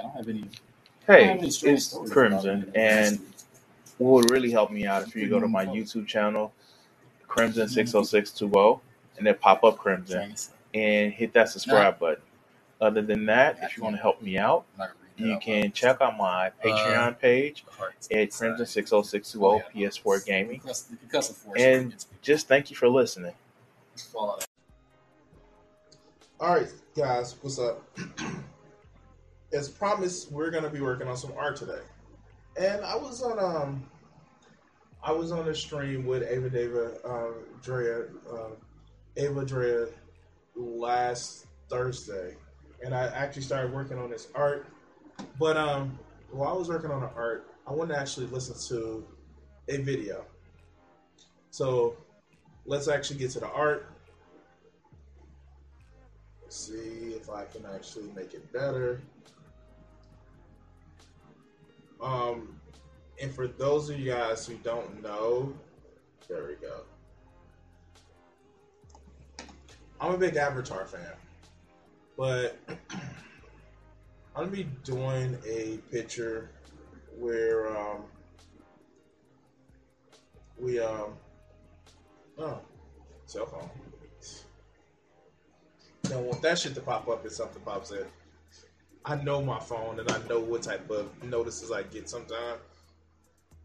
I don't have any. Hey, it's Crimson, and what would really help me out if you go to my YouTube channel, Crimson six oh six two oh, and then pop up Crimson and hit that subscribe button. Other than that, if you want to help me out, you can check out my Patreon page at Crimson six oh six two oh PS4 Gaming. And just thank you for listening. All right, guys, what's up? As promised, we're gonna be working on some art today, and I was on um, I was on a stream with Ava Deva, uh, Drea, uh, Ava Drea last Thursday, and I actually started working on this art. But um, while I was working on the art, I wanted to actually listen to a video. So let's actually get to the art. see if I can actually make it better. Um, and for those of you guys who don't know, there we go. I'm a big Avatar fan, but I'm gonna be doing a picture where um, we um oh cell phone. Don't want that shit to pop up if something pops in. I know my phone and I know what type of notices I get sometimes.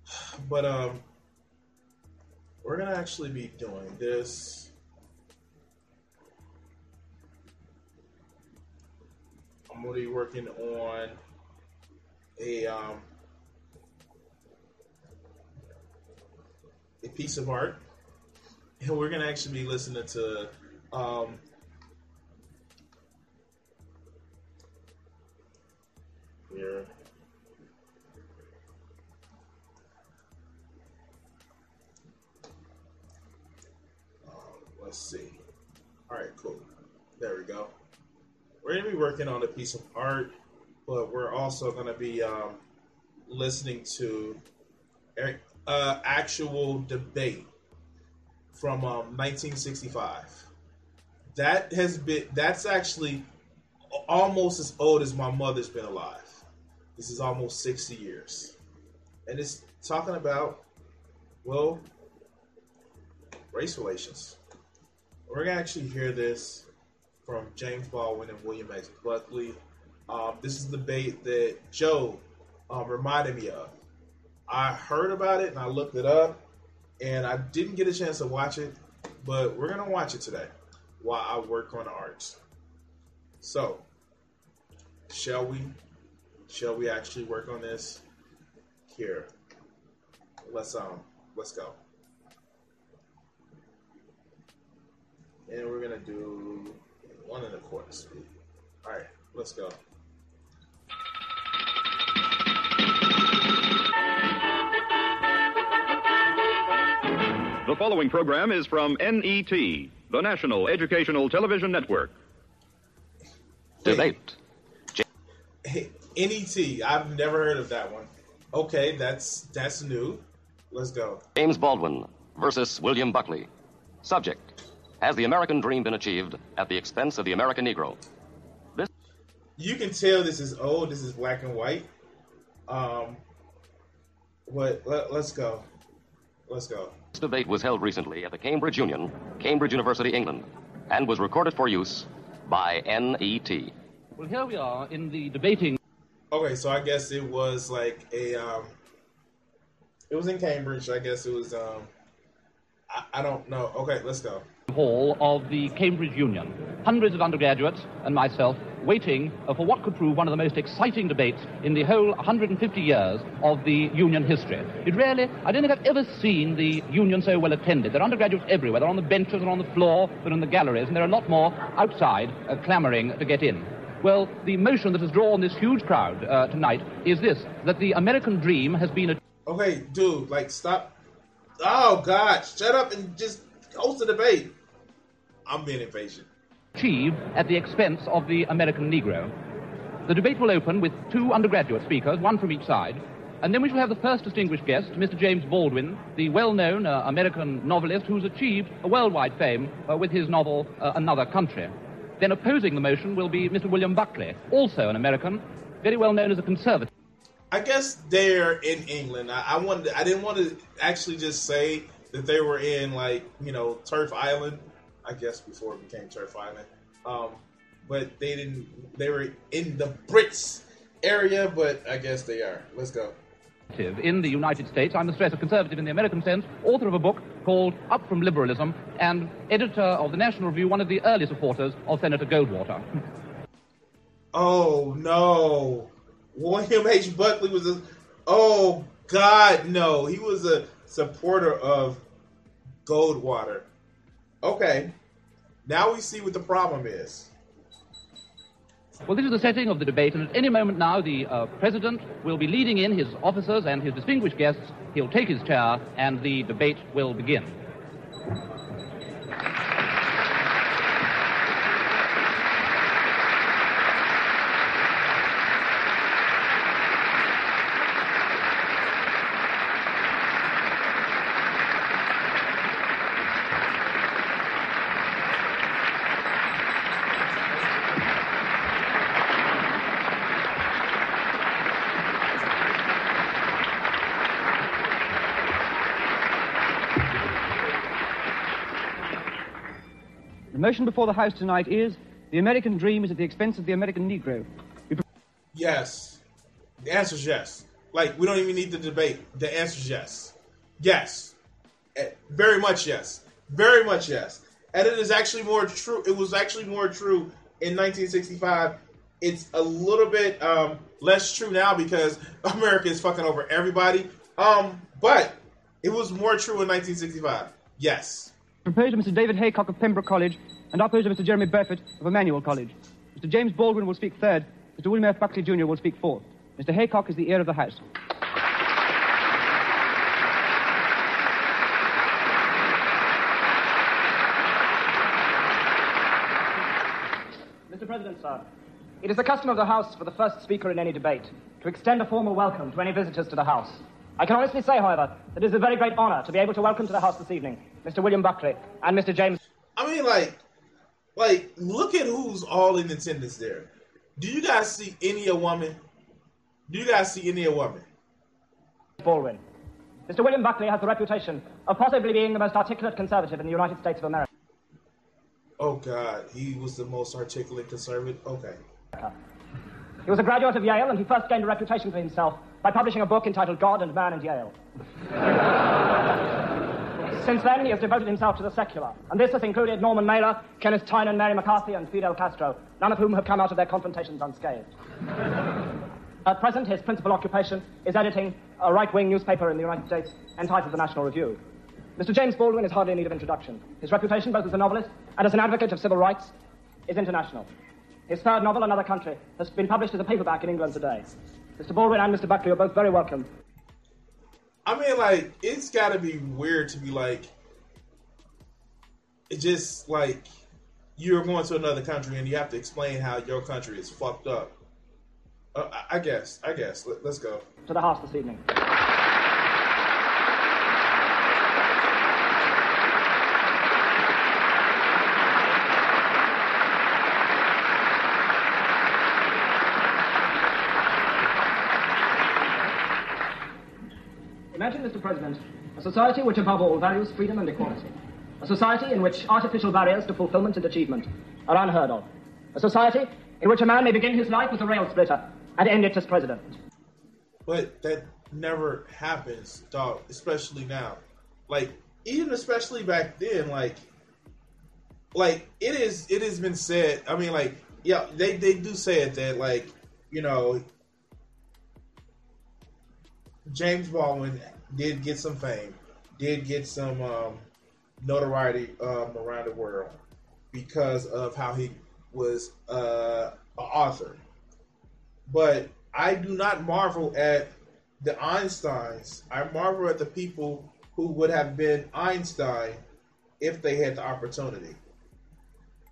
But um we're gonna actually be doing this. I'm gonna be working on a um a piece of art. And we're gonna actually be listening to um Um, let's see. All right, cool. There we go. We're to be working on a piece of art, but we're also to be um, listening to a uh, actual debate from um, 1965. That has been, that's actually almost as old as my mother's been alive. This is almost 60 years. And it's talking about, well, race relations. We're going to actually hear this from James Baldwin and William X. Buckley. Um, this is the debate that Joe um, reminded me of. I heard about it and I looked it up, and I didn't get a chance to watch it, but we're going to watch it today while I work on the arts. So, shall we shall we actually work on this? Here. Let's um let's go. And we're gonna do one and a quarter speed. Alright, let's go. The following program is from NET, the National Educational Television Network. Debate. Hey, NET. I've never heard of that one. Okay, that's that's new. Let's go. James Baldwin versus William Buckley. Subject: Has the American dream been achieved at the expense of the American Negro? This you can tell this is old. This is black and white. Um, what? Let, let's go. Let's go. This debate was held recently at the Cambridge Union, Cambridge University, England, and was recorded for use by NET. Well, here we are in the debating. Okay, so I guess it was like a um, it was in Cambridge. I guess it was um, I, I don't know. Okay, let's go. Hall of the Cambridge Union. Hundreds of undergraduates and myself waiting for what could prove one of the most exciting debates in the whole 150 years of the Union history. It really, I don't think I've ever seen the Union so well attended. There are undergraduates everywhere. They're on the benches, they're on the floor, they're in the galleries, and there are a lot more outside uh, clamoring to get in. Well, the motion that has drawn this huge crowd uh, tonight is this that the American dream has been. A- okay, dude, like, stop. Oh, God, shut up and just host the debate. I'm being impatient. Achieved at the expense of the American Negro. The debate will open with two undergraduate speakers, one from each side, and then we shall have the first distinguished guest, Mr. James Baldwin, the well known uh, American novelist who's achieved a worldwide fame uh, with his novel uh, Another Country. Then opposing the motion will be Mr. William Buckley, also an American, very well known as a conservative. I guess they're in England. I, I wanted. I didn't want to actually just say that they were in like you know TERF Island. I guess before it became TERF Island, um, but they didn't. They were in the Brits area, but I guess they are. Let's go. In the United States, I must stress a conservative in the American sense, author of a book called Up from Liberalism, and editor of the National Review, one of the early supporters of Senator Goldwater. Oh no, William H. Buckley was a. Oh God, no, he was a supporter of Goldwater. Okay, now we see what the problem is. Well, this is the setting of the debate, and at any moment now, the uh, President will be leading in his officers and his distinguished guests. He'll take his chair, and the debate will begin. Motion before the House tonight is the American dream is at the expense of the American Negro. Yes. The answer is yes. Like, we don't even need the debate. The answer is yes. Yes. Eh, very much yes. Very much yes. And it is actually more true. It was actually more true in 1965. It's a little bit um, less true now because America is fucking over everybody. Um, but it was more true in 1965. Yes. Proposed Mr. David Heycock of Pembroke College and opposed Mr. Jeremy Burford of Emmanuel College. Mr. James Baldwin will speak third. Mr. William F. Buckley Jr. will speak fourth. Mr. Heycock is the heir of the House. Mr. President, sir, it is the custom of the House for the first speaker in any debate to extend a formal welcome to any visitors to the House. I can honestly say, however, that it is a very great honor to be able to welcome to the House this evening Mr. William Buckley and Mr. James. I mean, like, like, look at who's all in attendance there. Do you guys see any a woman? Do you guys see any a woman? Baldwin. Mr. William Buckley has the reputation of possibly being the most articulate conservative in the United States of America. Oh God, he was the most articulate conservative. Okay. He was a graduate of Yale, and he first gained a reputation for himself by publishing a book entitled God and Man at Yale. Since then, he has devoted himself to the secular, and this has included Norman Mailer, Kenneth Tynan, Mary McCarthy, and Fidel Castro, none of whom have come out of their confrontations unscathed. At present, his principal occupation is editing a right-wing newspaper in the United States entitled The National Review. Mr. James Baldwin is hardly in need of introduction. His reputation, both as a novelist and as an advocate of civil rights, is international. His third novel, Another Country, has been published as a paperback in England today. Mr. Baldwin and Mr. Buckley are both very welcome I mean, like, it's got to be weird to be like, it just like you're going to another country and you have to explain how your country is fucked up. Uh, I guess. I guess. Let, let's go to the house this evening. Imagine, Mr. President, a society which above all values freedom and equality. A society in which artificial barriers to fulfillment and achievement are unheard of. A society in which a man may begin his life as a rail splitter and end it as president. But that never happens, dog, especially now. Like, even especially back then, like, like it is, it has been said. I mean, like, yeah, they, they do say it that, like, you know, James Baldwin did get some fame, did get some um, notoriety um, around the world because of how he was uh, an author. But I do not marvel at the Einsteins. I marvel at the people who would have been Einstein if they had the opportunity.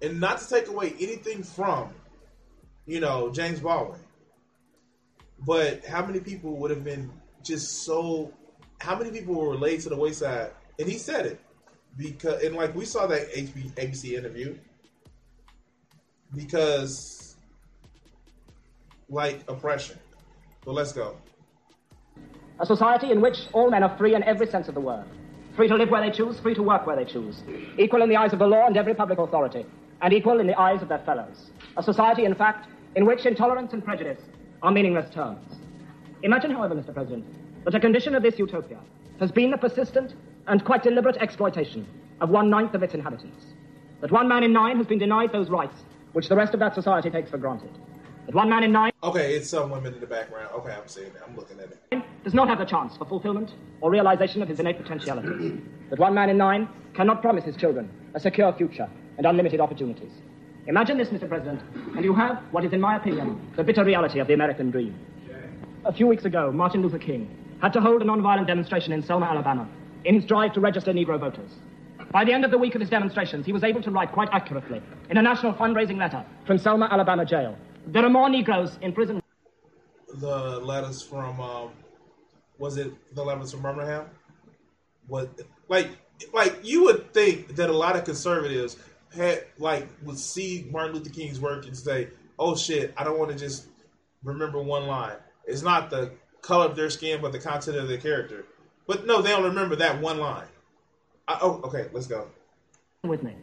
And not to take away anything from, you know, James Baldwin. But how many people would have been just so how many people were laid to the wayside? And he said it because, and like we saw that HB, ABC interview because like oppression. But let's go. A society in which all men are free in every sense of the word. Free to live where they choose, free to work where they choose. Equal in the eyes of the law and every public authority, and equal in the eyes of their fellows. A society, in fact, in which intolerance and prejudice are meaningless terms. Imagine, however, Mr. President, that a condition of this utopia has been the persistent and quite deliberate exploitation of one ninth of its inhabitants. That one man in nine has been denied those rights which the rest of that society takes for granted. That one man in nine. Okay, it's some women in the background. Okay, I'm seeing it. I'm looking at it. Does not have the chance for fulfillment or realization of his innate potentialities. that one man in nine cannot promise his children a secure future and unlimited opportunities. Imagine this, Mr. President, and you have what is, in my opinion, the bitter reality of the American dream. A few weeks ago, Martin Luther King had to hold a nonviolent demonstration in Selma, Alabama, in his drive to register Negro voters. By the end of the week of his demonstrations, he was able to write quite accurately, in a national fundraising letter from Selma, Alabama jail, there are more Negroes in prison. The letters from, um, was it the letters from Birmingham? What, like, like you would think that a lot of conservatives had like would see Martin Luther King's work and say, "Oh shit, I don't want to just remember one line. It's not the color of their skin, but the content of their character." But no, they don't remember that one line. I, oh, okay, let's go. With me.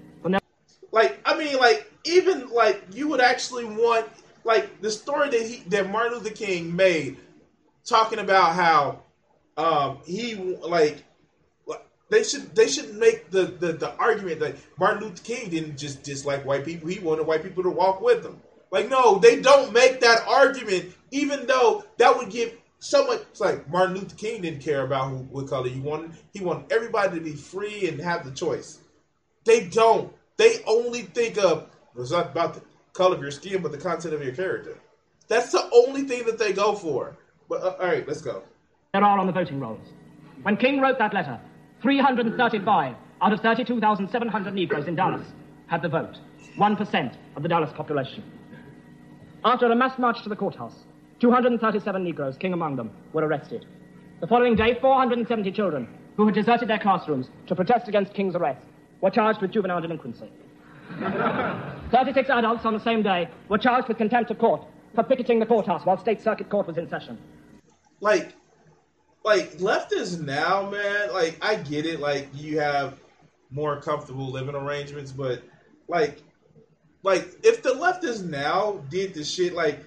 Like, I mean, like even like you would actually want like the story that he that Martin Luther King made, talking about how um, he like they should they should make the, the, the argument that Martin Luther King didn't just dislike white people; he wanted white people to walk with him. Like, no, they don't make that argument, even though that would give so much. It's like Martin Luther King didn't care about who, what color you wanted; he wanted everybody to be free and have the choice. They don't. They only think of it's not about the color of your skin, but the content of your character. That's the only thing that they go for. But uh, all right, let's go. There are on the voting rolls. When King wrote that letter, 335 out of 32,700 Negroes in Dallas had the vote, 1% of the Dallas population. After a mass march to the courthouse, 237 Negroes, King among them, were arrested. The following day, 470 children who had deserted their classrooms to protest against King's arrest were charged with juvenile delinquency. 36 adults on the same day were charged with contempt of court for picketing the courthouse while State Circuit Court was in session. Like, like leftists now, man. Like, I get it. Like, you have more comfortable living arrangements, but like, like if the leftists now did the shit, like,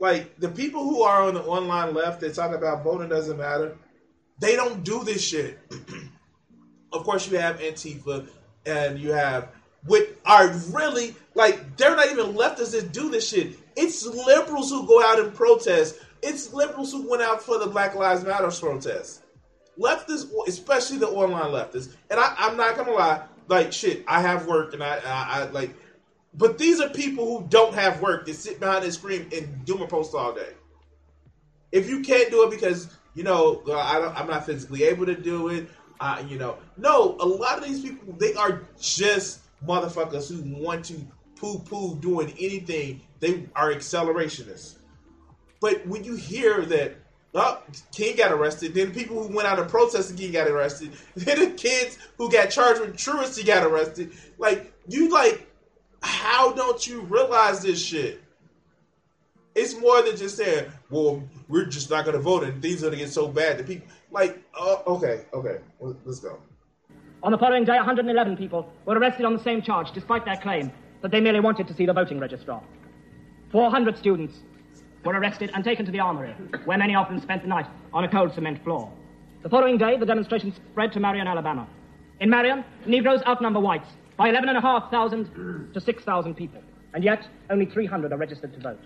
like the people who are on the online left that talk about voting doesn't matter, they don't do this shit. of course, you have Antifa and you have what are really like they're not even leftists that do this shit. It's liberals who go out and protest. It's liberals who went out for the Black Lives Matter protest. Leftists, especially the online leftists, and I, am not gonna lie, like shit. I have worked, and I, I, I like, but these are people who don't have work. They sit behind a screen and do my post all day. If you can't do it because you know I I'm not physically able to do it, uh, you know, no, a lot of these people they are just motherfuckers who want to poo poo doing anything, they are accelerationists. But when you hear that, oh, King got arrested, then people who went out and protested King got arrested, then the kids who got charged with truancy got arrested, like, you like, how don't you realize this shit? It's more than just saying, well, we're just not going to vote and things are going to get so bad that people, like, uh, okay, okay, let's go. On the following day, 111 people were arrested on the same charge, despite their claim that they merely wanted to see the voting registrar. 400 students were arrested and taken to the armory, where many of them spent the night on a cold cement floor. The following day, the demonstration spread to Marion, Alabama. In Marion, Negroes outnumber whites by 11,500 to 6,000 people, and yet only 300 are registered to vote.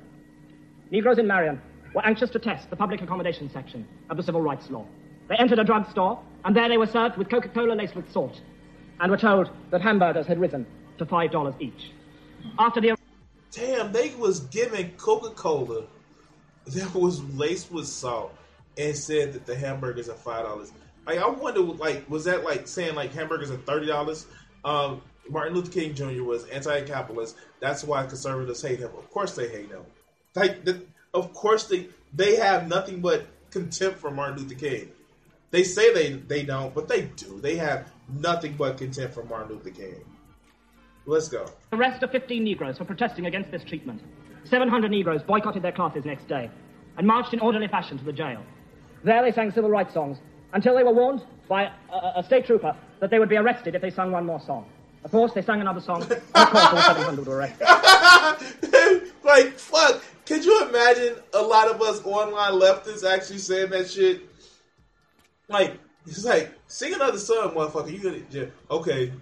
Negroes in Marion were anxious to test the public accommodation section of the civil rights law. They entered a drugstore, and there they were served with Coca Cola laced with salt, and were told that hamburgers had risen to $5 each. After the. Damn, they was giving Coca Cola that was laced with salt and said that the hamburgers are $5. Like, I wonder, like, was that like saying like hamburgers are $30? Um, Martin Luther King Jr. was anti-capitalist. That's why conservatives hate him. Of course they hate him. Like, the, of course they they have nothing but contempt for Martin Luther King. They say they they don't, but they do. They have nothing but contempt for Martin Luther King. Let's go. Arrest of 15 Negroes for protesting against this treatment. 700 Negroes boycotted their classes next day and marched in orderly fashion to the jail. There they sang civil rights songs until they were warned by a, a state trooper that they would be arrested if they sung one more song. Of course, they sang another song, and of course, all 700 were arrested. like, fuck. Could you imagine a lot of us online leftists actually saying that shit? Like, it's like, sing another song, motherfucker. You gonna, yeah, okay.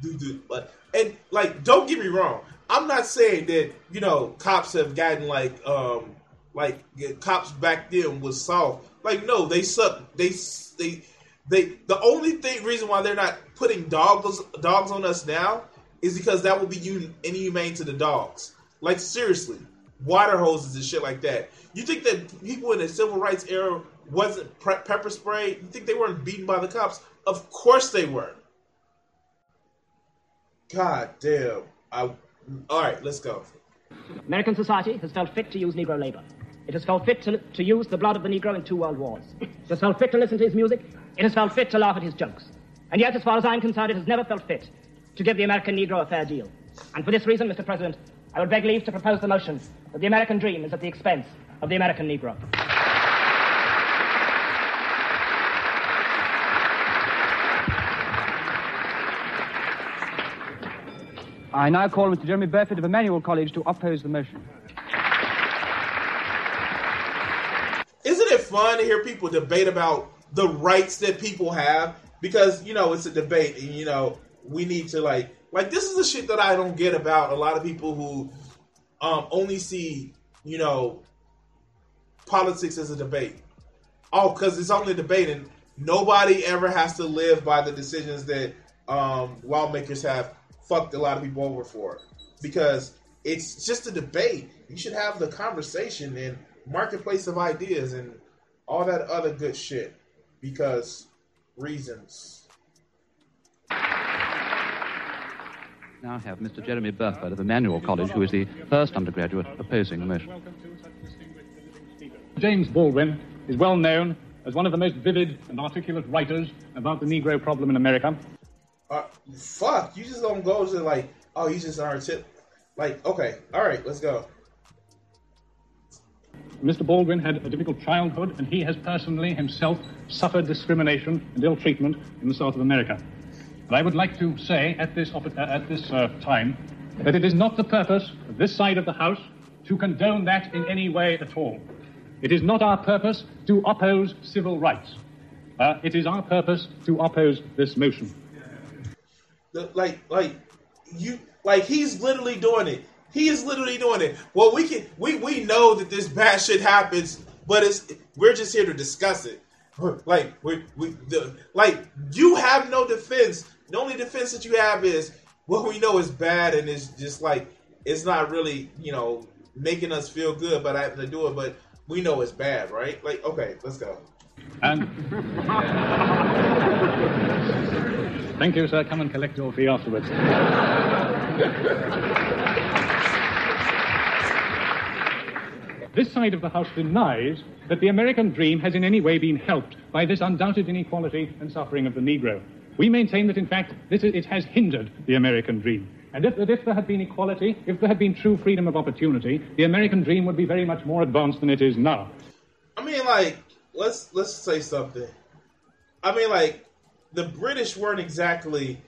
Do, do. But, and, like, don't get me wrong. I'm not saying that, you know, cops have gotten, like, um, like, cops back then was soft. Like, no, they suck. They, they, they, the only thing, reason why they're not putting dogs, dogs on us now is because that would be inhumane to the dogs. Like, seriously water hoses and shit like that. You think that people in the civil rights era wasn't pre- pepper spray? You think they weren't beaten by the cops? Of course they were. God damn. I, all right, let's go. American society has felt fit to use Negro labor. It has felt fit to, to use the blood of the Negro in two world wars. It has felt fit to listen to his music. It has felt fit to laugh at his jokes. And yet, as far as I'm concerned, it has never felt fit to give the American Negro a fair deal. And for this reason, Mr. President, I would beg leave to propose the motion that the American dream is at the expense of the American Negro. I now call Mr. Jeremy Burford of Emmanuel College to oppose the motion. Isn't it fun to hear people debate about the rights that people have? Because, you know, it's a debate and, you know, we need to, like, like this is the shit that I don't get about a lot of people who um, only see, you know, politics as a debate. Oh, because it's only a debate, and nobody ever has to live by the decisions that um, lawmakers have fucked a lot of people over for. Because it's just a debate. You should have the conversation and marketplace of ideas and all that other good shit. Because reasons. now I have Mr. Jeremy Burford of Emmanuel College, who is the first undergraduate opposing the motion. James Baldwin is well known as one of the most vivid and articulate writers about the Negro problem in America. Uh, fuck, you just don't go to like, oh, you just are tip. Like, okay, all right, let's go. Mr. Baldwin had a difficult childhood, and he has personally himself suffered discrimination and ill treatment in the South of America. But I would like to say at this, uh, at this uh, time that it is not the purpose of this side of the House to condone that in any way at all. It is not our purpose to oppose civil rights. Uh, it is our purpose to oppose this motion. Like, like you, like he's literally doing it. He is literally doing it. Well, we can, we we know that this bad shit happens, but it's we're just here to discuss it. Like we we the, like you have no defense the only defense that you have is what we know is bad and it's just like it's not really you know making us feel good, but I have to do it. But we know it's bad, right? Like, okay, let's go. And thank you, sir. Come and collect your fee afterwards. This side of the House denies that the American dream has in any way been helped by this undoubted inequality and suffering of the Negro. We maintain that, in fact, this, it has hindered the American dream. And if, if there had been equality, if there had been true freedom of opportunity, the American dream would be very much more advanced than it is now. I mean, like, let's let's say something. I mean, like, the British weren't exactly.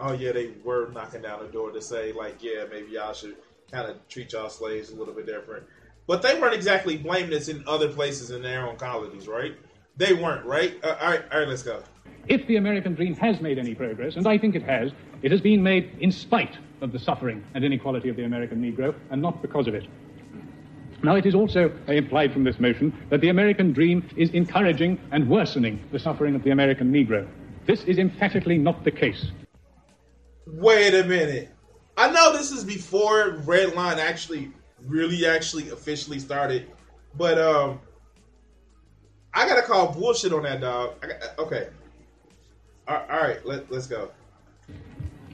Oh yeah, they were knocking down the door to say, like, yeah, maybe y'all should kind of treat y'all slaves a little bit different. But they weren't exactly blaming this in other places in their own colonies, right? They weren't, right? Uh, all right, all right, let's go. If the American dream has made any progress, and I think it has, it has been made in spite of the suffering and inequality of the American Negro, and not because of it. Now, it is also implied from this motion that the American dream is encouraging and worsening the suffering of the American Negro. This is emphatically not the case. Wait a minute. I know this is before Red Line actually, really, actually, officially started, but um, I gotta call bullshit on that dog. Got, okay, all right, let, let's go.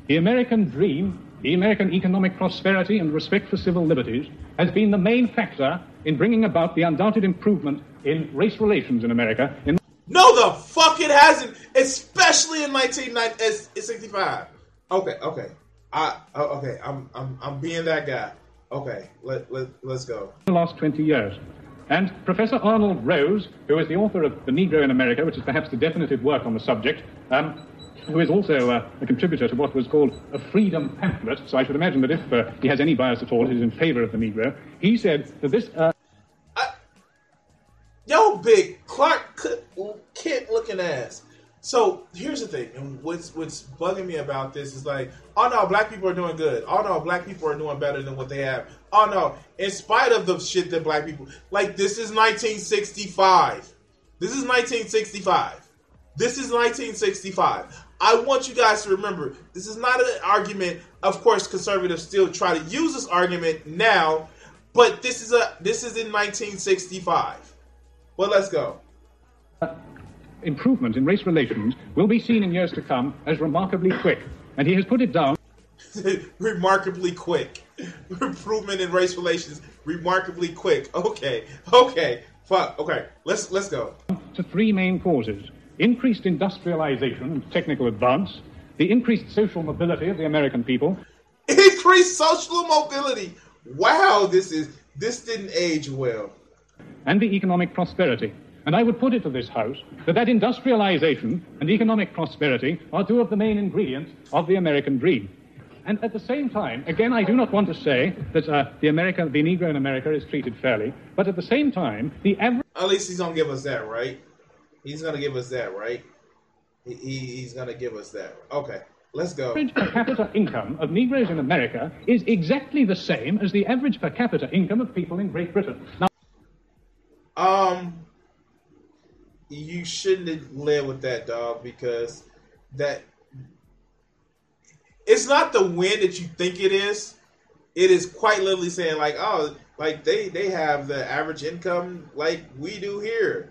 The American dream, the American economic prosperity and respect for civil liberties, has been the main factor in bringing about the undoubted improvement in race relations in America. In no, the fuck it hasn't, especially in 1965. Okay, okay. I okay. I'm I'm I'm being that guy. Okay, let, let, let's go. The last 20 years. And Professor Arnold Rose, who is the author of The Negro in America, which is perhaps the definitive work on the subject, um, who is also uh, a contributor to what was called a freedom pamphlet, so I should imagine that if uh, he has any bias at all, it is in favor of the Negro. He said that this. Uh... Yo, big Clark Kent looking ass. So here's the thing, and what's what's bugging me about this is like, oh no, black people are doing good. Oh no, black people are doing better than what they have. Oh no, in spite of the shit that black people like, this is 1965. This is 1965. This is 1965. I want you guys to remember this is not an argument. Of course, conservatives still try to use this argument now, but this is a this is in 1965. Well, let's go improvement in race relations will be seen in years to come as remarkably quick. And he has put it down. remarkably quick. Improvement in race relations, remarkably quick. Okay, okay, fuck. Okay, let's let's go. To three main causes: increased industrialization and technical advance, the increased social mobility of the American people, increased social mobility. Wow, this is this didn't age well. And the economic prosperity. And I would put it to this House that that industrialization and economic prosperity are two of the main ingredients of the American dream. And at the same time, again, I do not want to say that uh, the American, the Negro in America is treated fairly, but at the same time, the average. At least he's gonna give us that, right? He's gonna give us that, right? He, he, he's gonna give us that. Okay, let's go. Average per capita income of Negroes in America is exactly the same as the average per capita income of people in Great Britain. Now, um, you shouldn't have led with that dog because that it's not the win that you think it is. It is quite literally saying like, oh, like they they have the average income like we do here.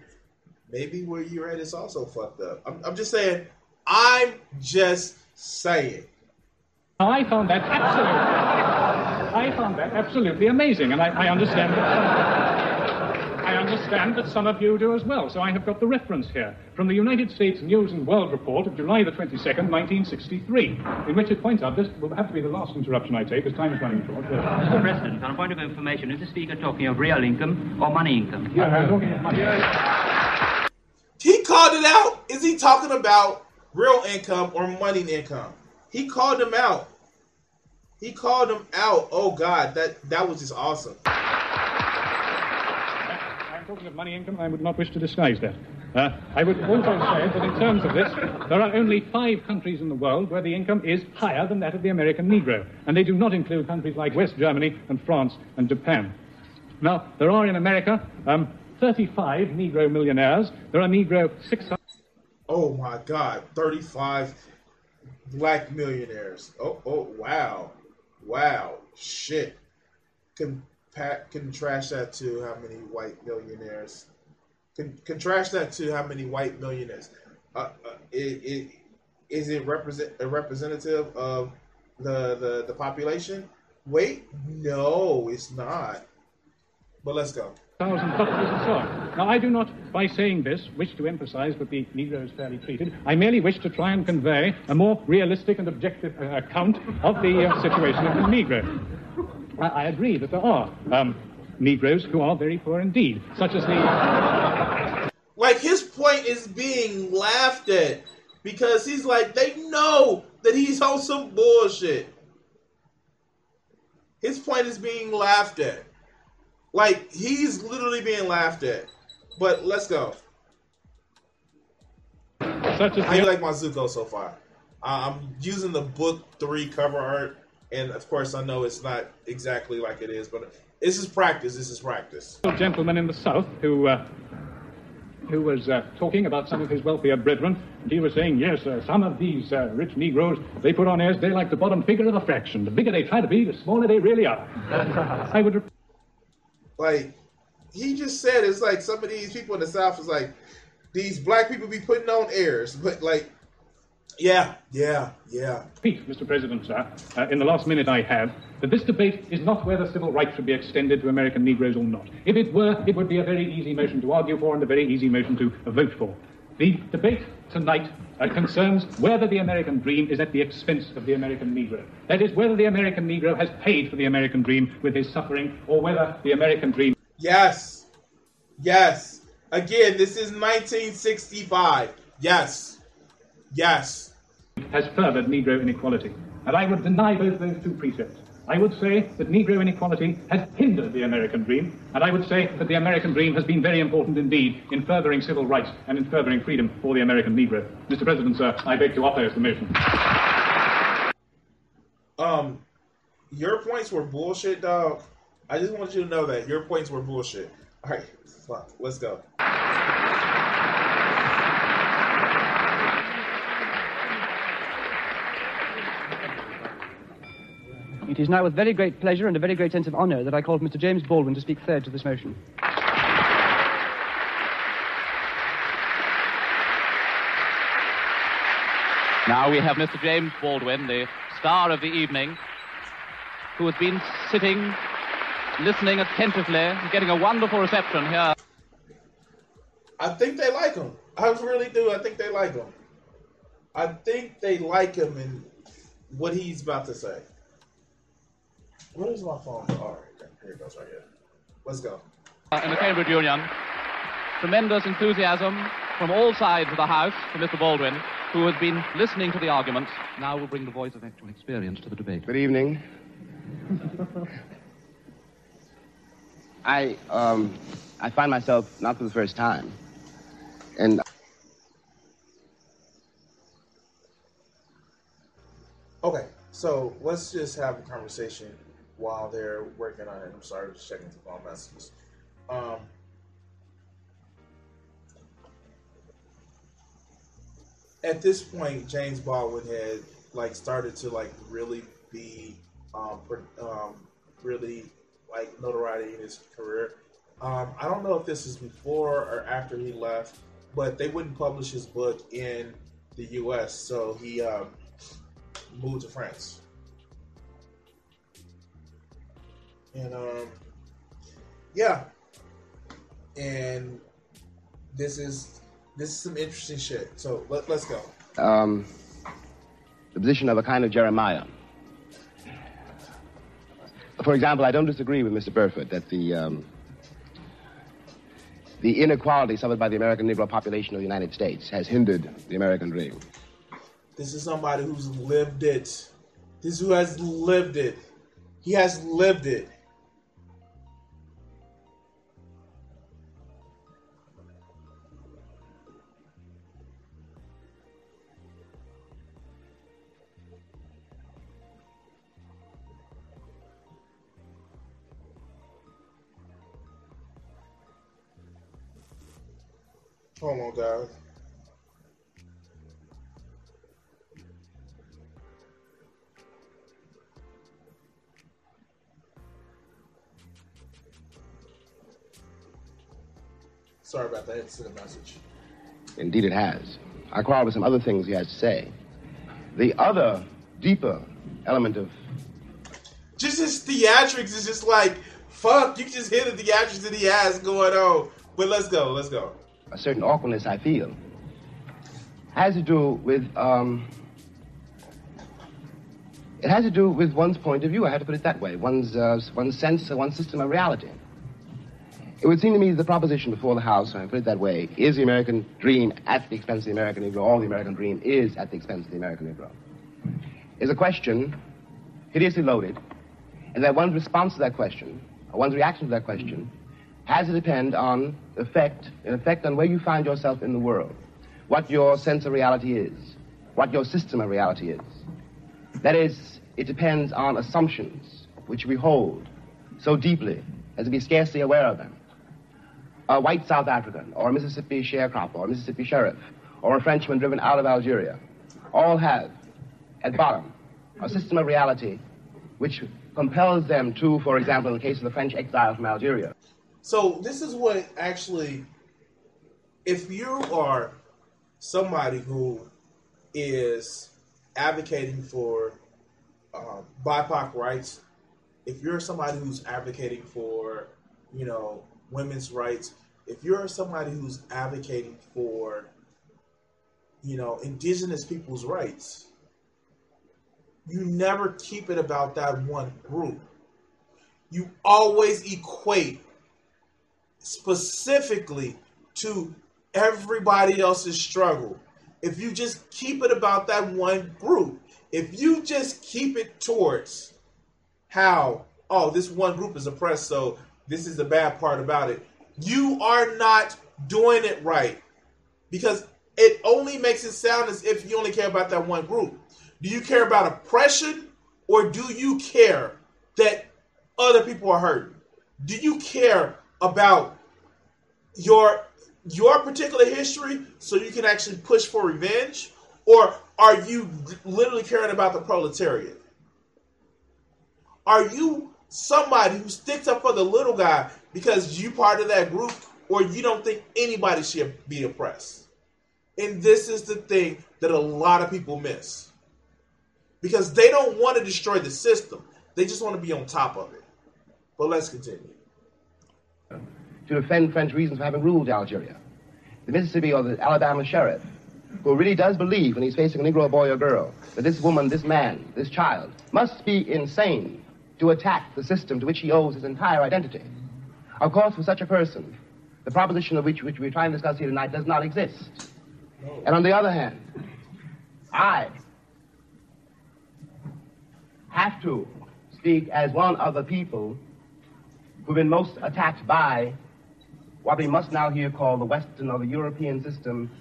Maybe where you're at is also fucked up. I'm, I'm just saying. I'm just saying. I found that absolutely. I found that absolutely amazing, and I, I understand understand that some of you do as well, so I have got the reference here from the United States News and World Report of July the 22nd, 1963, in which it points out this will have to be the last interruption I take as time is running short. Mr. President, on a point of information, is the Speaker talking of real income or money income? Yeah, I'm talking of money. He called it out. Is he talking about real income or money income? He called them out. He called them out. Oh God, that that was just awesome talking of money income, I would not wish to disguise that. Uh, I would also say that in terms of this, there are only five countries in the world where the income is higher than that of the American Negro, and they do not include countries like West Germany and France and Japan. Now, there are in America um, 35 Negro millionaires. There are Negro 600. Oh my God, 35 black millionaires. Oh, oh, wow. Wow. Shit. Pat, contrast that to how many white millionaires. Con, contrast that to how many white millionaires. Uh, uh, it, it, is it represent a representative of the, the the population? Wait, no, it's not. But let's go. Thousand doctors and so on. Now, I do not, by saying this, wish to emphasize that the Negro is fairly treated. I merely wish to try and convey a more realistic and objective uh, account of the uh, situation of the Negro. I, I agree that there are um, Negroes who are very poor indeed, such as the. Like his point is being laughed at because he's like they know that he's on some bullshit. His point is being laughed at. Like he's literally being laughed at. But let's go. Such as How you like my Zuko so far? I'm using the book three cover art and of course, I know it's not exactly like it is, but this is practice. This is practice. A gentleman in the South who uh, who was uh, talking about some of his wealthier brethren. And he was saying, yes, uh, some of these uh, rich Negroes, they put on airs, they're like the bottom figure of the fraction. The bigger they try to be, the smaller they really are. I would. Like, he just said it's like some of these people in the South is like, these black people be putting on airs, but like, yeah, yeah, yeah. Repeat, Mr. President, sir, uh, in the last minute I have, that this debate is not whether civil rights should be extended to American Negroes or not. If it were, it would be a very easy motion to argue for and a very easy motion to vote for. The debate tonight uh, concerns whether the American dream is at the expense of the American Negro. That is, whether the American Negro has paid for the American dream with his suffering, or whether the American dream. Yes. Yes. Again, this is 1965. Yes. Yes. Has furthered Negro inequality. And I would deny both those two precepts. I would say that Negro inequality has hindered the American dream, and I would say that the American dream has been very important indeed in furthering civil rights and in furthering freedom for the American Negro. Mr. President, sir, I beg to oppose the motion. Um, your points were bullshit, dog. I just want you to know that your points were bullshit. All right, fuck, let's go. It is now with very great pleasure and a very great sense of honour that I call Mr. James Baldwin to speak third to this motion. Now we have Mr. James Baldwin, the star of the evening, who has been sitting, listening attentively, getting a wonderful reception here. I think they like him. I really do. I think they like him. I think they like him and what he's about to say. What is my phone? All right, here it goes right here. Let's go. Uh, in the Cambridge Union. Tremendous enthusiasm from all sides of the House for Mr. Baldwin, who has been listening to the arguments. Now we'll bring the voice of actual experience to the debate. Good evening. I um, I find myself not for the first time, and Okay, so let's just have a conversation while they're working on it. I'm sorry, just checking the all messages. Um, at this point, James Baldwin had like started to like really be um, um, really like notoriety in his career. Um, I don't know if this is before or after he left, but they wouldn't publish his book in the U.S., so he um, moved to France. And um, yeah, and this is this is some interesting shit. So let, let's go. um, the position of a kind of Jeremiah. For example, I don't disagree with Mr. Burford that the um, the inequality suffered by the American Negro population of the United States has hindered the American dream. This is somebody who's lived it. This who has lived it. He has lived it. Hold on, guys. Sorry about that. I had to send a message. Indeed, it has. I quarrel with some other things he has to say. The other, deeper element of Just his theatrics is just like, fuck, you can just hear the theatrics that he has going on. But let's go, let's go. A certain awkwardness I feel has to do with um, it has to do with one's point of view. I have to put it that way. One's uh, one's sense, uh, one's system of reality. It would seem to me that the proposition before the House, I put it that way, is the American dream at the expense of the American Negro, or the American dream is at the expense of the American Negro, is a question hideously loaded, and that one's response to that question, or one's reaction to that question, has to depend on effect, an effect on where you find yourself in the world, what your sense of reality is, what your system of reality is. That is, it depends on assumptions which we hold so deeply as to be scarcely aware of them. A white South African, or a Mississippi sharecropper, or a Mississippi sheriff, or a Frenchman driven out of Algeria, all have, at bottom, a system of reality which compels them to, for example, in the case of the French exile from Algeria, So this is what actually, if you are somebody who is advocating for um, BIPOC rights, if you're somebody who's advocating for, you know, women's rights, if you're somebody who's advocating for you know, indigenous people's rights, you never keep it about that one group. You always equate specifically to everybody else's struggle. If you just keep it about that one group, if you just keep it towards how, oh, this one group is oppressed, so this is the bad part about it, you are not doing it right. Because it only makes it sound as if you only care about that one group. Do you care about oppression or do you care that other people are hurting? Do you care about your your particular history so you can actually push for revenge or are you literally caring about the proletariat? Are you somebody who sticks up for the little guy because you part of that group or you don't think anybody should be oppressed? And this is the thing that a lot of people miss. Because they don't want to destroy the system. They just want to be on top of it. But let's continue. To defend French reasons for having ruled Algeria. The Mississippi or the Alabama sheriff, who really does believe when he's facing a Negro boy or girl that this woman, this man, this child must be insane to attack the system to which he owes his entire identity. Of course, for such a person, the proposition of which, which we're trying to discuss here tonight does not exist. And on the other hand, I have to speak as one of the people who've been most attacked by what we must now here call the Western or the European system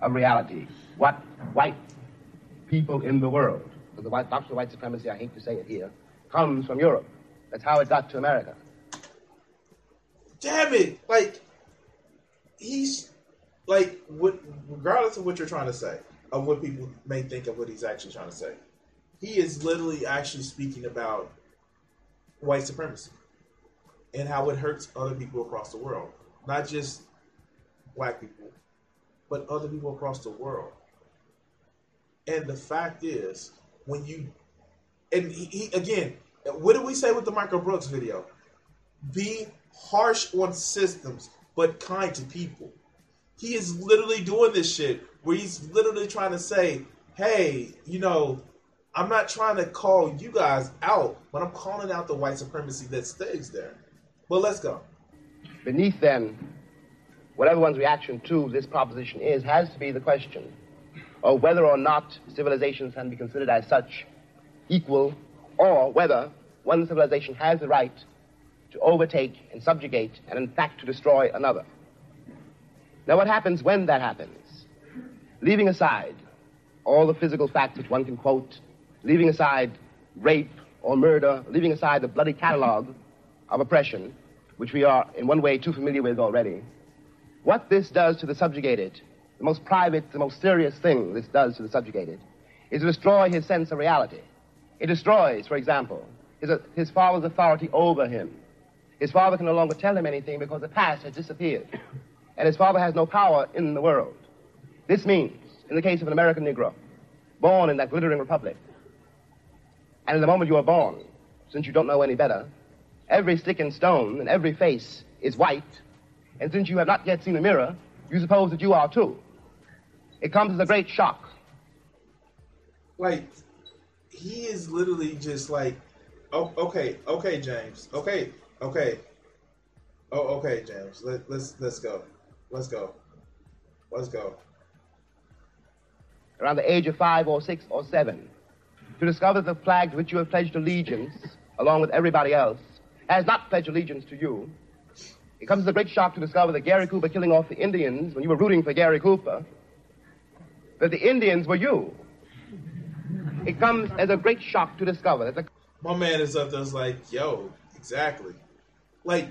of reality. What white people in the world, the white, doctrine of white supremacy, I hate to say it here, comes from Europe. That's how it got to America. Damn it! Like, he's, like, what, regardless of what you're trying to say, of what people may think of what he's actually trying to say, he is literally actually speaking about white supremacy and how it hurts other people across the world. Not just black people, but other people across the world. And the fact is, when you, and he, he again, what did we say with the Michael Brooks video? Be harsh on systems, but kind to people. He is literally doing this shit where he's literally trying to say, hey, you know, I'm not trying to call you guys out, but I'm calling out the white supremacy that stays there. But let's go. Beneath then, whatever one's reaction to this proposition is, has to be the question of whether or not civilizations can be considered as such equal, or whether one civilization has the right to overtake and subjugate and, in fact, to destroy another. Now, what happens when that happens? Leaving aside all the physical facts which one can quote, leaving aside rape or murder, leaving aside the bloody catalog of oppression, which we are in one way too familiar with already, what this does to the subjugated, the most private, the most serious thing this does to the subjugated, is to destroy his sense of reality. It destroys, for example, his, his father's authority over him. His father can no longer tell him anything because the past has disappeared. And his father has no power in the world. This means, in the case of an American Negro, born in that glittering republic, and in the moment you are born, since you don't know any better, every stick and stone and every face is white, and since you have not yet seen a mirror, you suppose that you are too. It comes as a great shock. Like, he is literally just like, oh, okay, okay, James, okay, okay, oh, okay, James, Let, let's let's go, let's go, let's go. Around the age of five or six or seven, to discover the flag to which you have pledged allegiance, along with everybody else, has not pledged allegiance to you. It comes as a great shock to discover that Gary Cooper killing off the Indians when you were rooting for Gary Cooper, that the Indians were you. It comes as a great shock to discover that the. My man is up there like, yo, exactly. Like,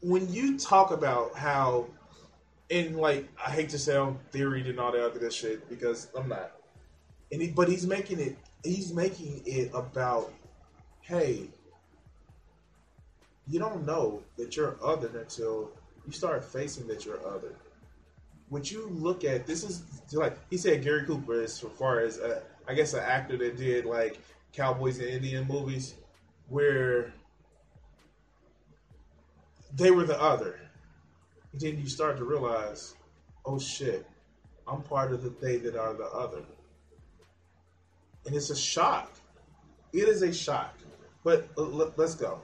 when you talk about how, and like, I hate to sound theory and all that other shit because I'm not. And he, but he's making it, he's making it about, hey, you don't know that you're other until you start facing that you're other. What you look at, this is like he said, Gary Cooper is so far as uh, I guess an actor that did like cowboys and Indian movies, where they were the other. And then you start to realize, oh shit, I'm part of the they that are the other. And it's a shock. It is a shock. But let's go.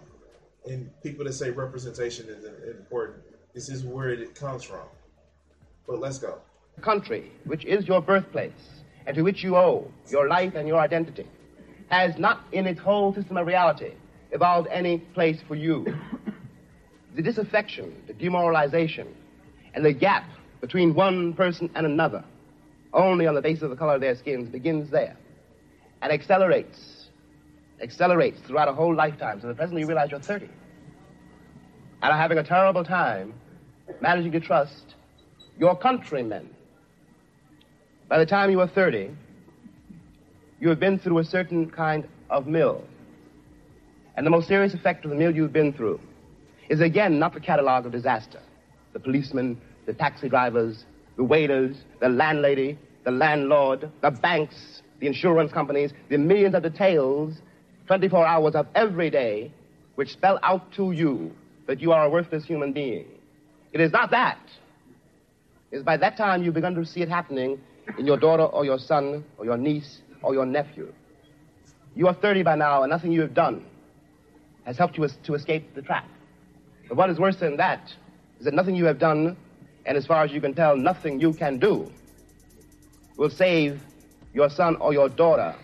And people that say representation is important, this is where it comes from. But let's go. The country, which is your birthplace, and to which you owe your life and your identity, has not in its whole system of reality evolved any place for you. The disaffection, the demoralization, and the gap between one person and another, only on the basis of the color of their skins, begins there and accelerates, accelerates throughout a whole lifetime. So that presently you realize you're 30 and are having a terrible time managing to trust your countrymen. By the time you are 30, you have been through a certain kind of mill. And the most serious effect of the mill you've been through is again not the catalog of disaster. The policemen, the taxi drivers, the waiters, the landlady, the landlord, the banks, the insurance companies, the millions of details, 24 hours of every day, which spell out to you that you are a worthless human being. It is not that. It is by that time you've begun to see it happening in your daughter or your son or your niece or your nephew. You are 30 by now, and nothing you have done has helped you to escape the trap. But what is worse than that is that nothing you have done, and as far as you can tell, nothing you can do, will save your son or your daughter.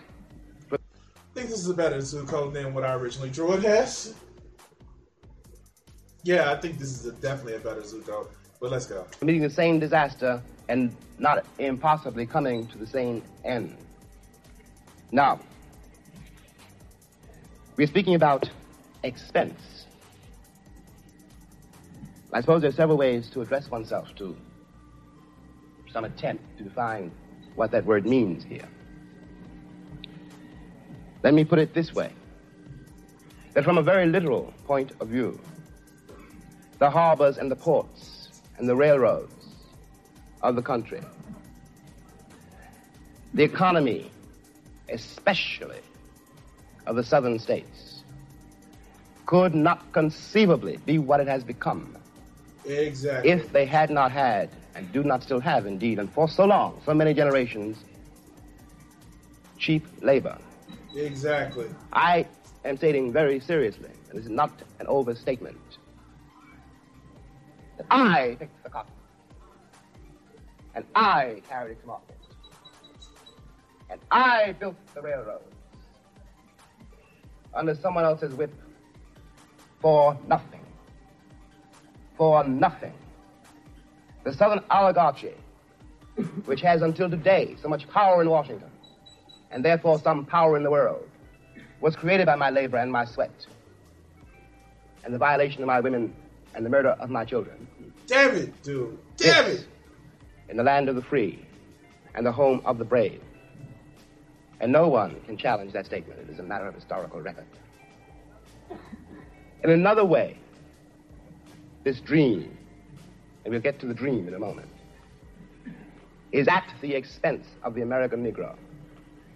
Think this is a better Zuko than what I originally drew it as. Yeah, I think this is a, definitely a better Zuko. But let's go. Meeting the same disaster and not impossibly coming to the same end. Now, we're speaking about expense. I suppose there are several ways to address oneself to some attempt to define what that word means here. Let me put it this way that from a very literal point of view, the harbors and the ports and the railroads of the country, the economy, especially of the southern states, could not conceivably be what it has become. Exactly. If they had not had and do not still have indeed, and for so long, so many generations, cheap labor. Exactly. I am stating very seriously, and this is not an overstatement, that I picked the cotton, and I carried it to market, and I built the railroads under someone else's whip for nothing. For nothing. The Southern oligarchy, which has until today so much power in Washington, and therefore some power in the world, was created by my labor and my sweat, and the violation of my women and the murder of my children. Damn it, dude. Damn it! In the land of the free and the home of the brave. And no one can challenge that statement. It is a matter of historical record. In another way, this dream and we'll get to the dream in a moment, is at the expense of the American Negro.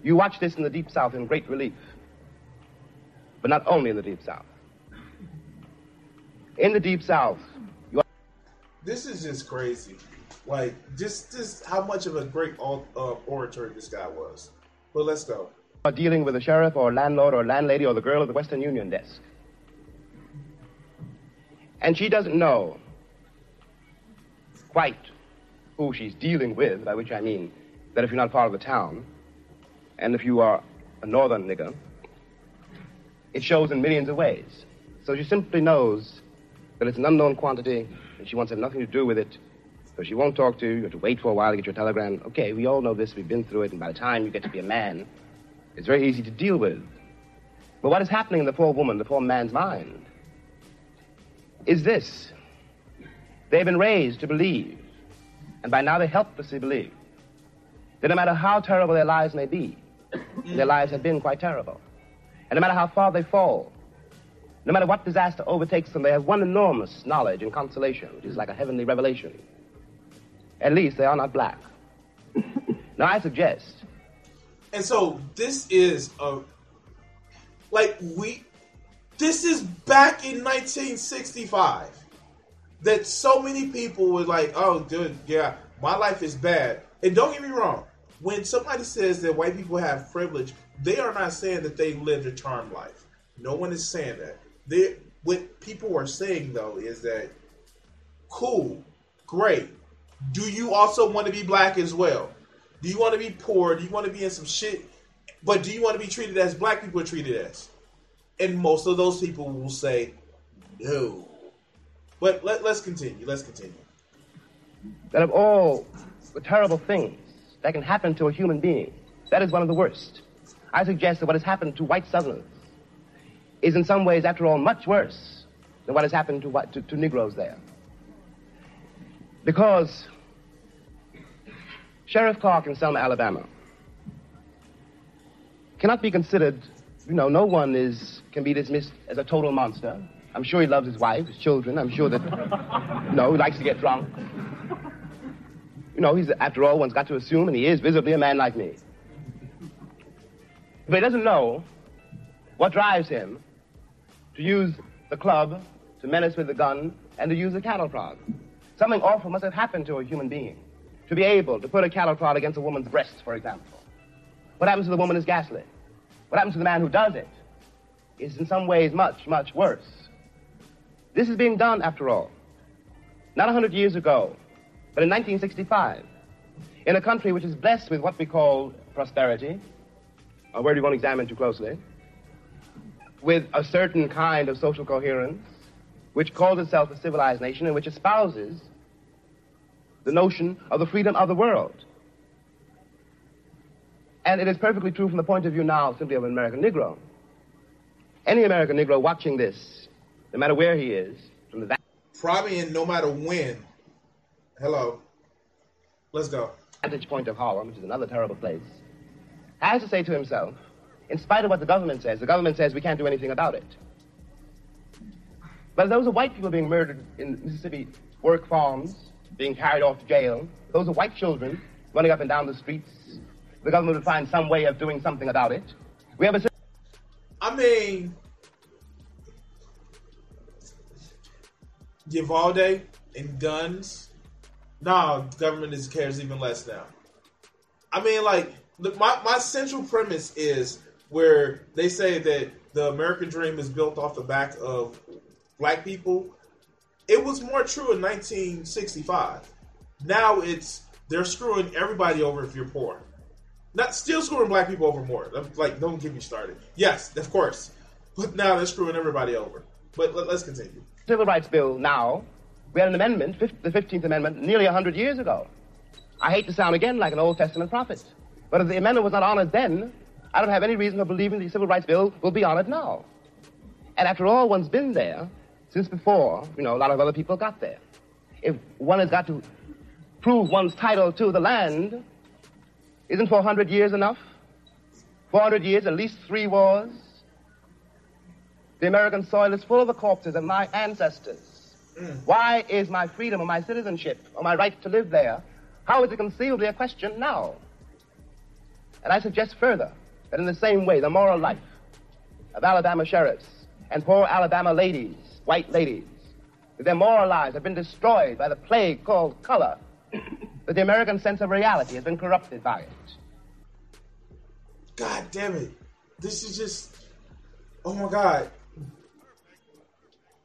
You watch this in the Deep South in great relief, but not only in the Deep South. In the Deep South, you are. This is just crazy. Like, just, just how much of a great uh, orator this guy was. But let's go. Are dealing with a sheriff or landlord or landlady or the girl at the Western Union desk. And she doesn't know quite who she's dealing with, by which I mean that if you're not part of the town, and if you are a northern nigger, it shows in millions of ways. So she simply knows that it's an unknown quantity, and she wants to have nothing to do with it. So she won't talk to you. You have to wait for a while to get your telegram. Okay, we all know this. We've been through it. And by the time you get to be a man, it's very easy to deal with. But what is happening in the poor woman, the poor man's mind, is this. They've been raised to believe, and by now they helplessly believe, that no matter how terrible their lives may be, their lives have been quite terrible. And no matter how far they fall, no matter what disaster overtakes them, they have one enormous knowledge and consolation, which is like a heavenly revelation. At least they are not black. now I suggest. And so this is a like we this is back in 1965 that so many people were like, "Oh, dude, yeah, my life is bad. And don't get me wrong, when somebody says that white people have privilege, they are not saying that they lived a charmed life. No one is saying that. They, what people are saying though is that cool, great. Do you also want to be black as well? Do you want to be poor? Do you want to be in some shit? But do you want to be treated as black people are treated as? And most of those people will say no. But let, let's continue. Let's continue. That of all the terrible things that can happen to a human being, that is one of the worst. I suggest that what has happened to white Southerners is in some ways, after all, much worse than what has happened to, to, to Negroes there. Because Sheriff Clark in Selma, Alabama, cannot be considered, you know, no one is, can be dismissed as a total monster. I'm sure he loves his wife, his children. I'm sure that, know, he likes to get drunk. You know, he's, after all, one's got to assume, and he is visibly a man like me. But he doesn't know what drives him to use the club, to menace with the gun, and to use a cattle prod. Something awful must have happened to a human being to be able to put a cattle prod against a woman's breast, for example. What happens to the woman is ghastly. What happens to the man who does it is in some ways much, much worse. This is being done, after all, not a hundred years ago, but in 1965, in a country which is blessed with what we call prosperity, a word we won't examine too closely, with a certain kind of social coherence, which calls itself a civilized nation and which espouses the notion of the freedom of the world. And it is perfectly true from the point of view now simply of an American Negro. Any American Negro watching this, no matter where he is, from the probably in no matter when. Hello. Let's go. Vantage point of Harlem, which is another terrible place, has to say to himself, in spite of what the government says, the government says we can't do anything about it. But those are white people being murdered in Mississippi work farms, being carried off to jail. Those are white children running up and down the streets. The government would find some way of doing something about it. We have a. I mean, Uvalde and guns. Nah, government is cares even less now. I mean, like, my, my central premise is where they say that the American dream is built off the back of black people. It was more true in 1965. Now it's they're screwing everybody over if you're poor. Not still screwing black people over more. Like, don't get me started. Yes, of course, but now they're screwing everybody over. But let, us continue. Civil rights bill now. We had an amendment, the 15th Amendment, nearly 100 years ago. I hate to sound again like an Old Testament prophet, but if the amendment was not honored then, I don't have any reason for believing the Civil Rights Bill will be honored now. And after all, one's been there since before, you know, a lot of other people got there. If one has got to prove one's title to the land, isn't 400 years enough? 400 years, at least three wars. The American soil is full of the corpses of my ancestors. Why is my freedom or my citizenship or my right to live there, how is it conceivably a question now? And I suggest further that in the same way, the moral life of Alabama sheriffs and poor Alabama ladies, white ladies, their moral lives have been destroyed by the plague called color, that the American sense of reality has been corrupted by it. God damn it. This is just. Oh my God.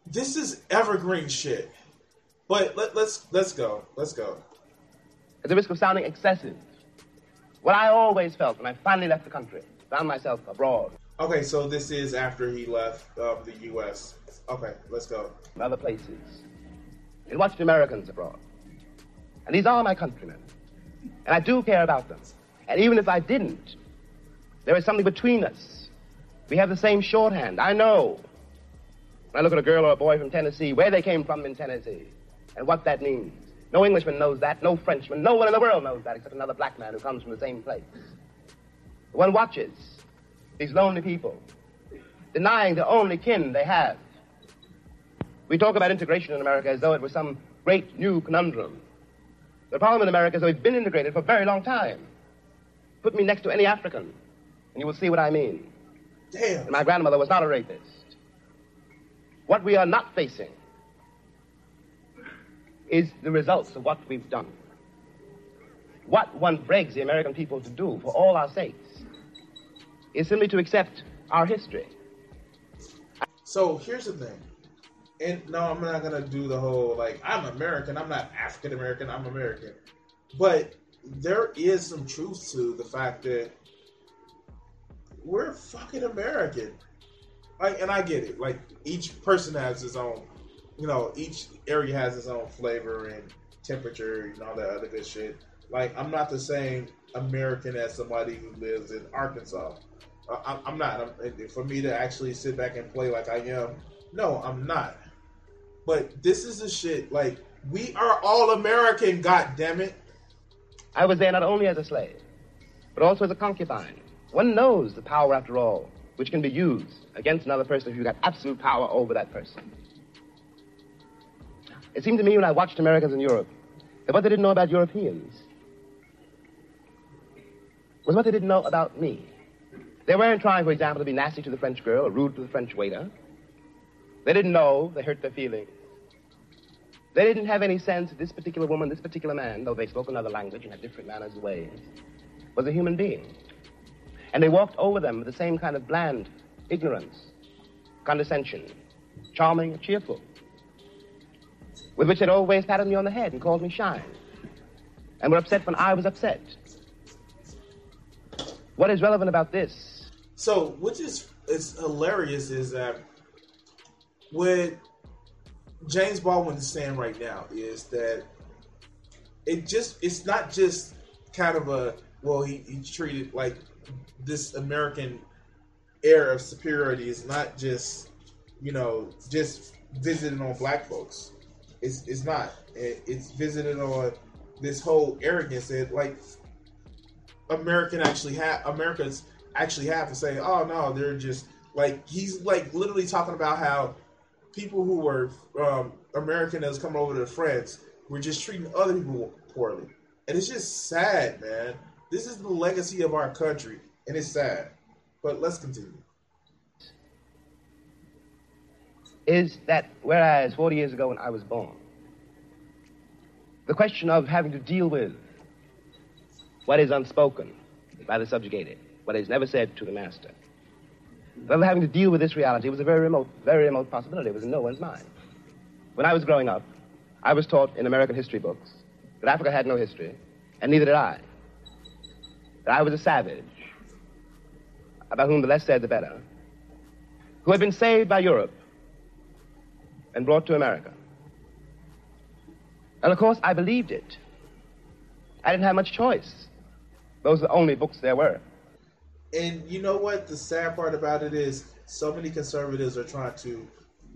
This is evergreen shit. But let, let's let's go. Let's go. At the risk of sounding excessive, what I always felt when I finally left the country found myself abroad. Okay, so this is after he left um, the U.S. Okay, let's go. other places. And watched Americans abroad. And these are my countrymen. And I do care about them. And even if I didn't, there is something between us. We have the same shorthand. I know. When I look at a girl or a boy from Tennessee, where they came from in Tennessee, and what that means. No Englishman knows that, no Frenchman, no one in the world knows that except another black man who comes from the same place. One watches these lonely people, denying the only kin they have. We talk about integration in America as though it was some great new conundrum. The problem in America is that we've been integrated for a very long time. Put me next to any African, and you will see what I mean. Damn. And my grandmother was not a rapist. What we are not facing is the results of what we've done. what one begs the American people to do for all our sakes is simply to accept our history. So here's the thing. And no, I'm not gonna do the whole like I'm American, I'm not African American, I'm American. But there is some truth to the fact that we're fucking American. Like and I get it. Like each person has his own you know, each area has its own flavor and temperature and all that other good shit. Like I'm not the same American as somebody who lives in Arkansas. I, I'm not. I'm, for me to actually sit back and play like I am, no, I'm not. But this is the shit. Like we are all American. God damn it! I was there not only as a slave, but also as a concubine. One knows the power, after all, which can be used against another person if you've got absolute power over that person. It seemed to me when I watched Americans in Europe that what they didn't know about Europeans was what they didn't know about me. They weren't trying, for example, to be nasty to the French girl or rude to the French waiter. They didn't know they hurt their feelings. They didn't have any sense that this particular woman, this particular man, though they spoke another language and had different manners and ways, was a human being. And they walked over them with the same kind of bland ignorance, condescension, charming cheerful, with which they'd always patted me on the head and called me shine, and were upset when I was upset. What is relevant about this? So, which is is hilarious is that what James Baldwin is saying right now is that it just it's not just kind of a well he, he's treated like this American air of superiority is not just you know just visited on black folks. It's it's not. It, it's visited on this whole arrogance that like American actually have Americans actually have to say, oh no, they're just like he's like literally talking about how people who were um, American that's coming over to France were just treating other people poorly, and it's just sad, man. This is the legacy of our country, and it's sad. But let's continue. Is that whereas 40 years ago when I was born, the question of having to deal with what is unspoken by the subjugated, what is never said to the master. Well, having to deal with this reality was a very remote, very remote possibility. It was in no one's mind. When I was growing up, I was taught in American history books that Africa had no history, and neither did I. That I was a savage, about whom the less said the better, who had been saved by Europe and brought to America. And of course, I believed it. I didn't have much choice. Those are the only books there were. And you know what? The sad part about it is so many conservatives are trying to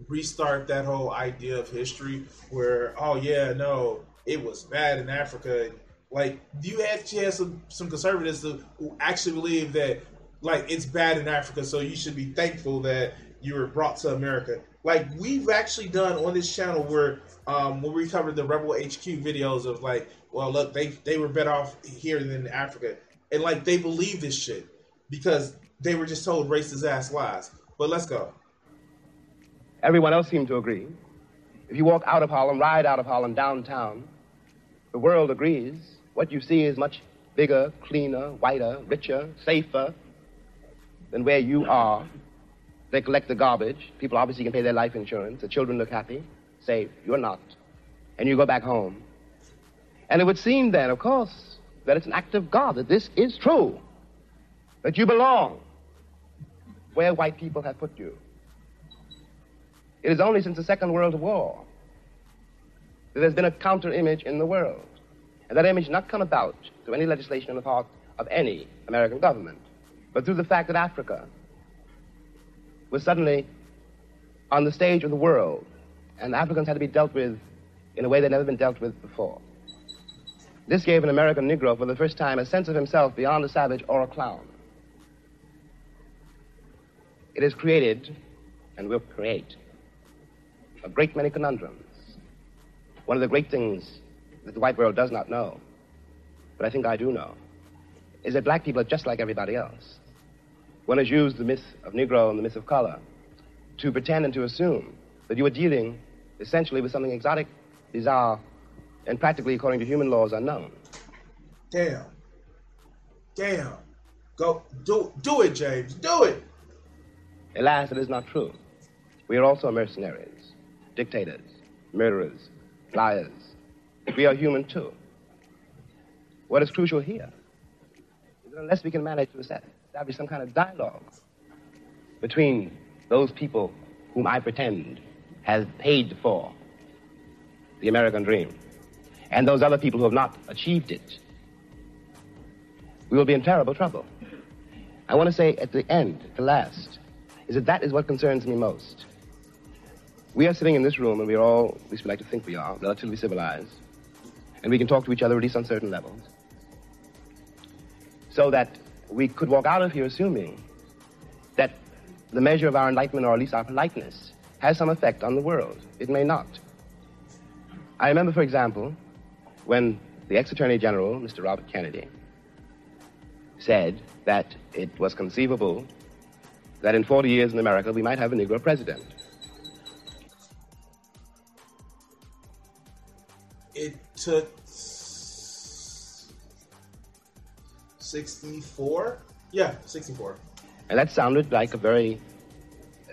restart that whole idea of history where, oh, yeah, no, it was bad in Africa. Like, do you actually have some, some conservatives who actually believe that, like, it's bad in Africa, so you should be thankful that you were brought to America? Like, we've actually done on this channel where um, when we covered the Rebel HQ videos of like, well, look, they they were better off here than in Africa, and like they believe this shit because they were just told racist ass lies. But let's go. Everyone else seemed to agree. If you walk out of Harlem, ride out of Harlem downtown, the world agrees. What you see is much bigger, cleaner, whiter, richer, safer than where you are. They collect the garbage. People obviously can pay their life insurance. The children look happy say, You're not. And you go back home. And it would seem then, of course, that it's an act of God, that this is true, that you belong where white people have put you. It is only since the Second World War that there's been a counter image in the world. And that image did not come about through any legislation on the part of any American government, but through the fact that Africa was suddenly on the stage of the world and Africans had to be dealt with in a way they'd never been dealt with before. This gave an American Negro, for the first time, a sense of himself beyond a savage or a clown. It has created, and will create, a great many conundrums. One of the great things that the white world does not know, but I think I do know, is that black people are just like everybody else. One has used the myth of Negro and the myth of color to pretend and to assume that you are dealing essentially with something exotic, bizarre, and practically, according to human laws, unknown. Damn. Damn. Go do do it, James. Do it. Alas, it is not true. We are also mercenaries, dictators, murderers, liars. We are human too. What is crucial here is that unless we can manage to establish some kind of dialogue between those people whom I pretend has paid for the American dream and those other people who have not achieved it, we will be in terrible trouble. I want to say at the end, the last, is that that is what concerns me most. We are sitting in this room, and we are all, at least we like to think we are, relatively civilized, and we can talk to each other at least on certain levels, so that we could walk out of here assuming that the measure of our enlightenment, or at least our politeness, has some effect on the world. It may not. I remember, for example, when the ex-attorney general, Mr. Robert Kennedy, said that it was conceivable that in 40 years in America we might have a Negro president. It took 64? Yeah, 64. And that sounded like a very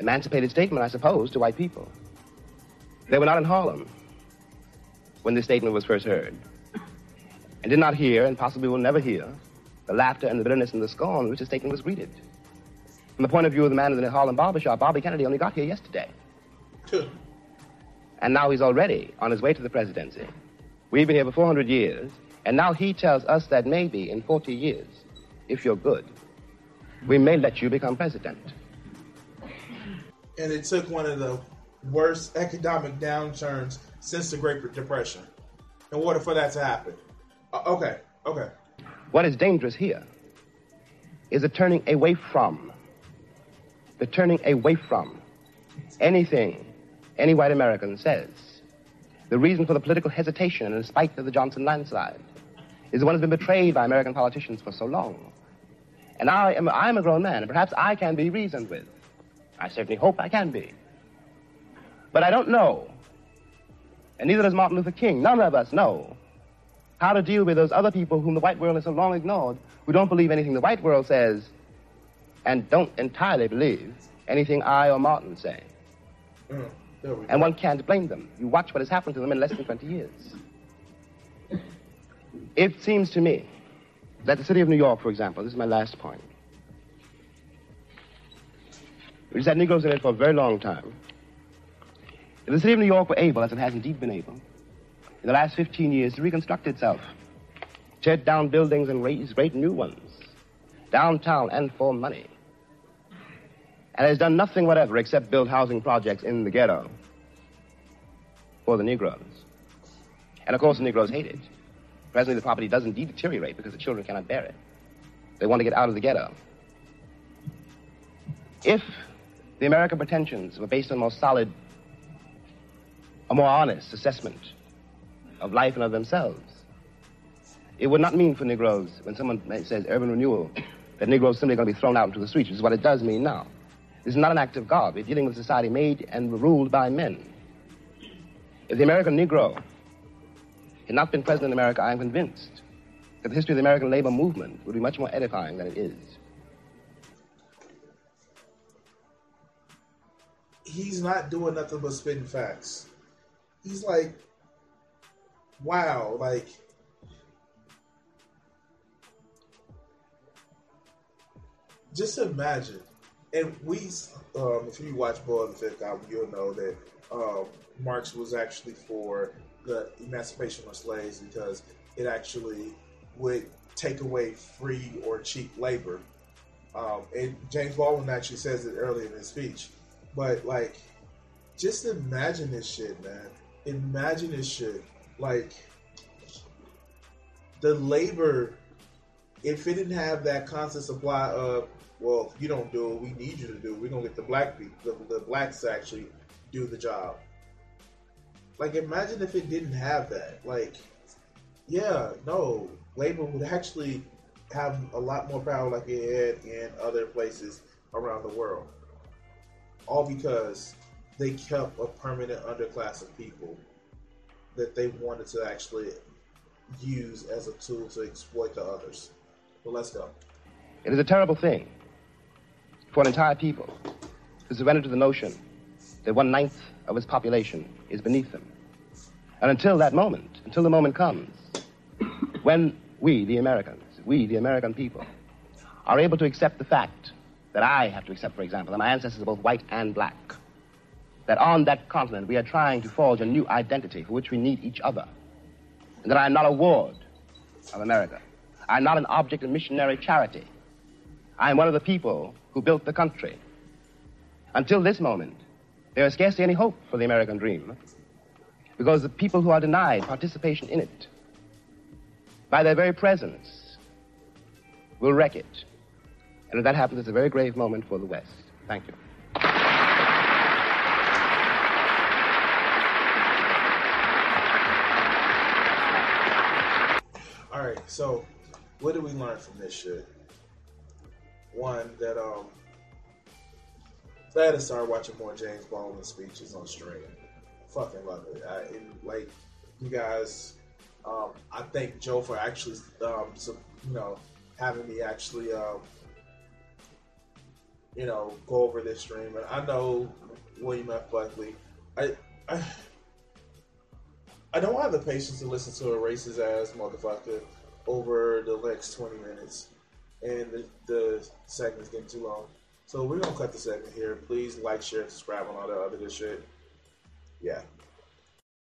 emancipated statement, I suppose, to white people. They were not in Harlem when this statement was first heard, and did not hear, and possibly will never hear, the laughter and the bitterness and the scorn with which the statement was greeted. From the point of view of the man in the Harlem barbershop, Bobby Kennedy only got here yesterday. Two. and now he's already on his way to the presidency. We've been here for 400 years, and now he tells us that maybe in 40 years, if you're good, we may let you become president. And it took one of the worst economic downturns since the Great Depression in order for that to happen. Uh, okay, okay. What is dangerous here is the turning away from, the turning away from anything any white American says. The reason for the political hesitation in spite of the Johnson landslide is the one has been betrayed by American politicians for so long. And I am I'm a grown man, and perhaps I can be reasoned with. I certainly hope I can be. But I don't know, and neither does Martin Luther King, none of us know how to deal with those other people whom the white world has so long ignored, who don't believe anything the white world says, and don't entirely believe anything I or Martin say. Mm, and one can't blame them. You watch what has happened to them in less than 20 years. It seems to me that the city of New York, for example, this is my last point, which has had Negroes in it for a very long time. If the city of New York were able, as it has indeed been able, in the last 15 years to reconstruct itself, tear down buildings and raise great new ones, downtown and for money. And has done nothing whatever except build housing projects in the ghetto for the Negroes. And of course, the Negroes hate it. Presently, the property does indeed deteriorate because the children cannot bear it. They want to get out of the ghetto. If the American pretensions were based on a more solid, a more honest assessment of life and of themselves. It would not mean for Negroes, when someone says urban renewal, that Negroes simply are going to be thrown out into the streets, which is what it does mean now. This is not an act of God. We're dealing with a society made and ruled by men. If the American Negro had not been present in America, I am convinced that the history of the American labor movement would be much more edifying than it is. He's not doing nothing but spitting facts. He's like wow, like just imagine. And we, um, if you watch Boy of the Fifth Album, you'll know that um, Marx was actually for the emancipation of slaves because it actually would take away free or cheap labor. Um, and James Baldwin actually says it earlier in his speech. But like, just imagine this shit, man. Imagine this shit like the labor if it didn't have that constant supply of well if you don't do it we need you to do we're gonna get the black people the, the blacks to actually do the job like imagine if it didn't have that like yeah no labor would actually have a lot more power like it had in other places around the world all because they kept a permanent underclass of people that they wanted to actually use as a tool to exploit the others. But let's go. It is a terrible thing for an entire people to surrender to the notion that one ninth of its population is beneath them. And until that moment, until the moment comes, when we, the Americans, we, the American people, are able to accept the fact that I have to accept, for example, that my ancestors are both white and black, that on that continent we are trying to forge a new identity for which we need each other, and that I am not a ward of America. I am not an object of missionary charity. I am one of the people who built the country. Until this moment, there is scarcely any hope for the American dream because the people who are denied participation in it, by their very presence, will wreck it. And if that happens, it's a very grave moment for the West. Thank you. All right, so what did we learn from this shit? One that um, I had to start watching more James Baldwin speeches on stream. Fucking love it. I, like you guys, um, I thank Joe for actually, um, so, you know, having me actually, um, you know, go over this stream. And I know William F. Buckley. I, I, I don't have the patience to listen to a racist ass motherfucker over the next twenty minutes, and the, the segment's getting too long. So we're gonna cut the segment here. Please like, share, subscribe, and all that other good shit. Yeah.